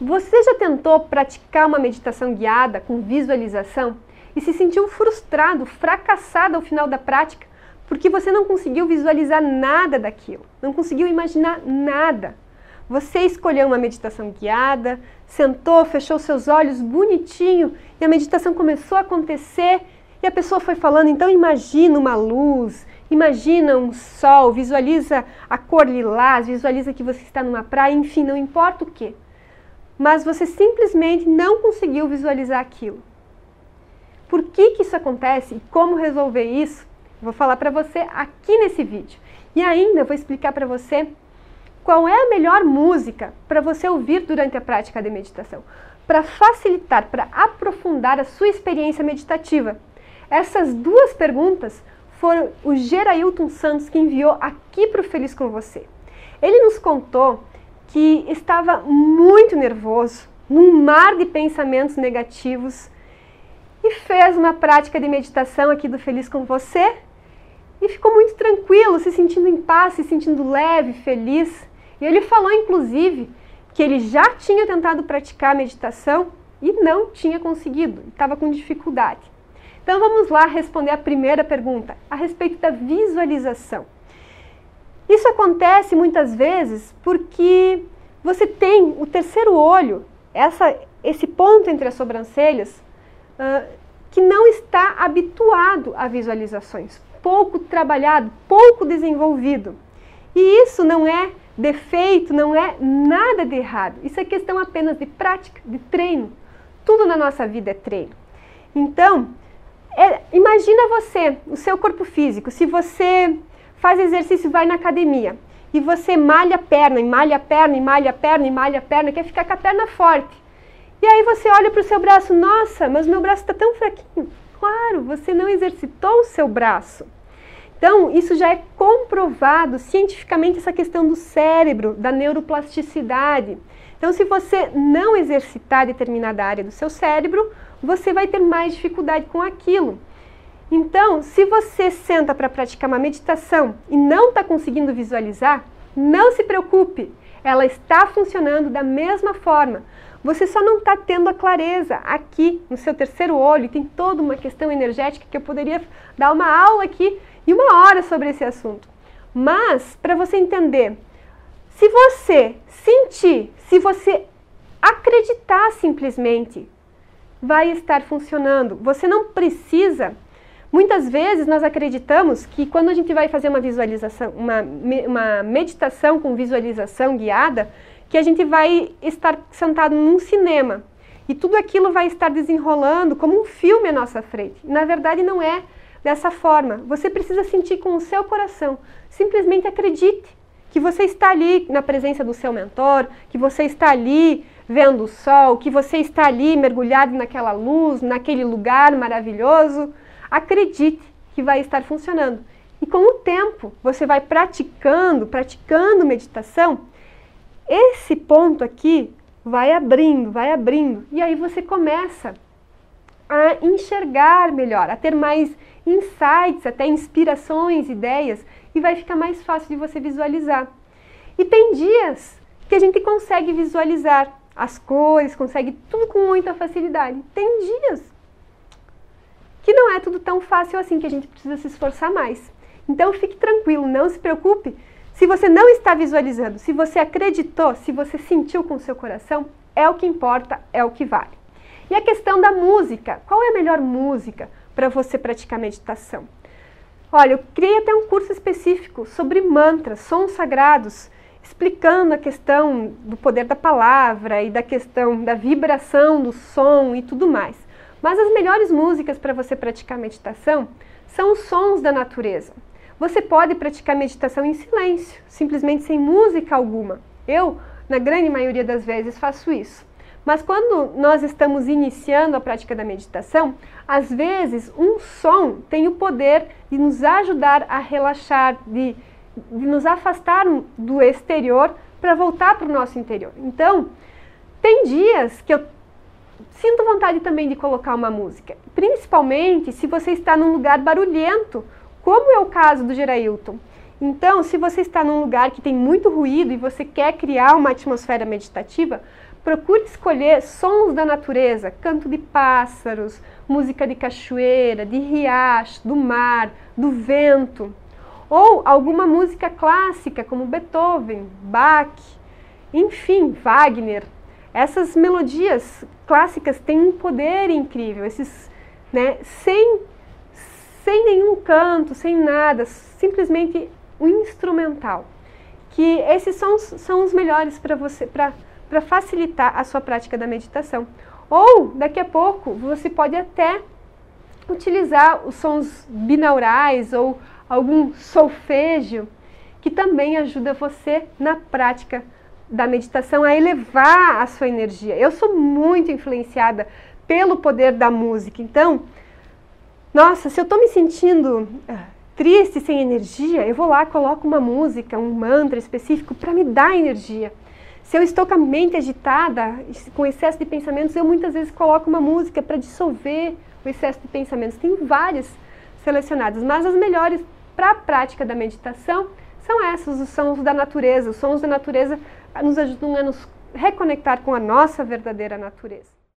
Você já tentou praticar uma meditação guiada com visualização e se sentiu frustrado, fracassado ao final da prática porque você não conseguiu visualizar nada daquilo, não conseguiu imaginar nada? Você escolheu uma meditação guiada, sentou, fechou seus olhos bonitinho e a meditação começou a acontecer e a pessoa foi falando, então imagina uma luz, imagina um sol, visualiza a cor lilás, visualiza que você está numa praia, enfim, não importa o que mas você simplesmente não conseguiu visualizar aquilo. Por que, que isso acontece e como resolver isso? vou falar para você aqui nesse vídeo. E ainda vou explicar para você qual é a melhor música para você ouvir durante a prática de meditação, para facilitar, para aprofundar a sua experiência meditativa. Essas duas perguntas foram o Gerailton Santos que enviou aqui para o Feliz com Você. Ele nos contou que estava muito nervoso, num mar de pensamentos negativos, e fez uma prática de meditação aqui do Feliz com Você e ficou muito tranquilo, se sentindo em paz, se sentindo leve, feliz. E ele falou, inclusive, que ele já tinha tentado praticar meditação e não tinha conseguido, estava com dificuldade. Então vamos lá responder a primeira pergunta a respeito da visualização. Isso acontece muitas vezes porque você tem o terceiro olho, essa, esse ponto entre as sobrancelhas, uh, que não está habituado a visualizações, pouco trabalhado, pouco desenvolvido. E isso não é defeito, não é nada de errado. Isso é questão apenas de prática, de treino. Tudo na nossa vida é treino. Então, é, imagina você, o seu corpo físico, se você faz exercício, vai na academia e você malha a perna, e malha a perna, e malha a perna, e malha a perna, quer ficar com a perna forte. E aí você olha para o seu braço, nossa, mas meu braço está tão fraquinho. Claro, você não exercitou o seu braço. Então, isso já é comprovado cientificamente, essa questão do cérebro, da neuroplasticidade. Então, se você não exercitar determinada área do seu cérebro, você vai ter mais dificuldade com aquilo. Então, se você senta para praticar uma meditação e não está conseguindo visualizar, não se preocupe, ela está funcionando da mesma forma. Você só não está tendo a clareza aqui no seu terceiro olho. Tem toda uma questão energética que eu poderia dar uma aula aqui e uma hora sobre esse assunto. Mas, para você entender, se você sentir, se você acreditar simplesmente, vai estar funcionando. Você não precisa Muitas vezes nós acreditamos que quando a gente vai fazer uma visualização, uma, uma meditação com visualização guiada, que a gente vai estar sentado num cinema e tudo aquilo vai estar desenrolando como um filme à nossa frente. Na verdade, não é dessa forma. Você precisa sentir com o seu coração. Simplesmente acredite que você está ali na presença do seu mentor, que você está ali vendo o sol, que você está ali mergulhado naquela luz, naquele lugar maravilhoso acredite que vai estar funcionando. E com o tempo, você vai praticando, praticando meditação, esse ponto aqui vai abrindo, vai abrindo, e aí você começa a enxergar melhor, a ter mais insights, até inspirações, ideias, e vai ficar mais fácil de você visualizar. E tem dias que a gente consegue visualizar as cores, consegue tudo com muita facilidade. Tem dias que não é tudo tão fácil assim, que a gente precisa se esforçar mais. Então fique tranquilo, não se preocupe. Se você não está visualizando, se você acreditou, se você sentiu com o seu coração, é o que importa, é o que vale. E a questão da música, qual é a melhor música para você praticar meditação? Olha, eu criei até um curso específico sobre mantras, sons sagrados, explicando a questão do poder da palavra e da questão da vibração do som e tudo mais. Mas as melhores músicas para você praticar meditação são os sons da natureza. Você pode praticar meditação em silêncio, simplesmente sem música alguma. Eu, na grande maioria das vezes, faço isso. Mas quando nós estamos iniciando a prática da meditação, às vezes um som tem o poder de nos ajudar a relaxar, de, de nos afastar do exterior para voltar para o nosso interior. Então, tem dias que eu sinto vontade também de colocar uma música, principalmente se você está num lugar barulhento, como é o caso do Gerailton. Então, se você está num lugar que tem muito ruído e você quer criar uma atmosfera meditativa, procure escolher sons da natureza, canto de pássaros, música de cachoeira, de riacho, do mar, do vento, ou alguma música clássica como Beethoven, Bach, enfim, Wagner. Essas melodias clássicas têm um poder incrível, esses, né, sem, sem nenhum canto, sem nada, simplesmente o um instrumental. Que esses sons são os melhores para você, para facilitar a sua prática da meditação. Ou, daqui a pouco, você pode até utilizar os sons binaurais ou algum solfejo, que também ajuda você na prática da meditação a elevar a sua energia. Eu sou muito influenciada pelo poder da música, então, nossa, se eu estou me sentindo ah, triste, sem energia, eu vou lá, coloco uma música, um mantra específico para me dar energia. Se eu estou com a mente agitada, com excesso de pensamentos, eu muitas vezes coloco uma música para dissolver o excesso de pensamentos. Tem várias selecionadas, mas as melhores para a prática da meditação são essas, os sons da natureza. Os sons da natureza nos ajudam a nos reconectar com a nossa verdadeira natureza.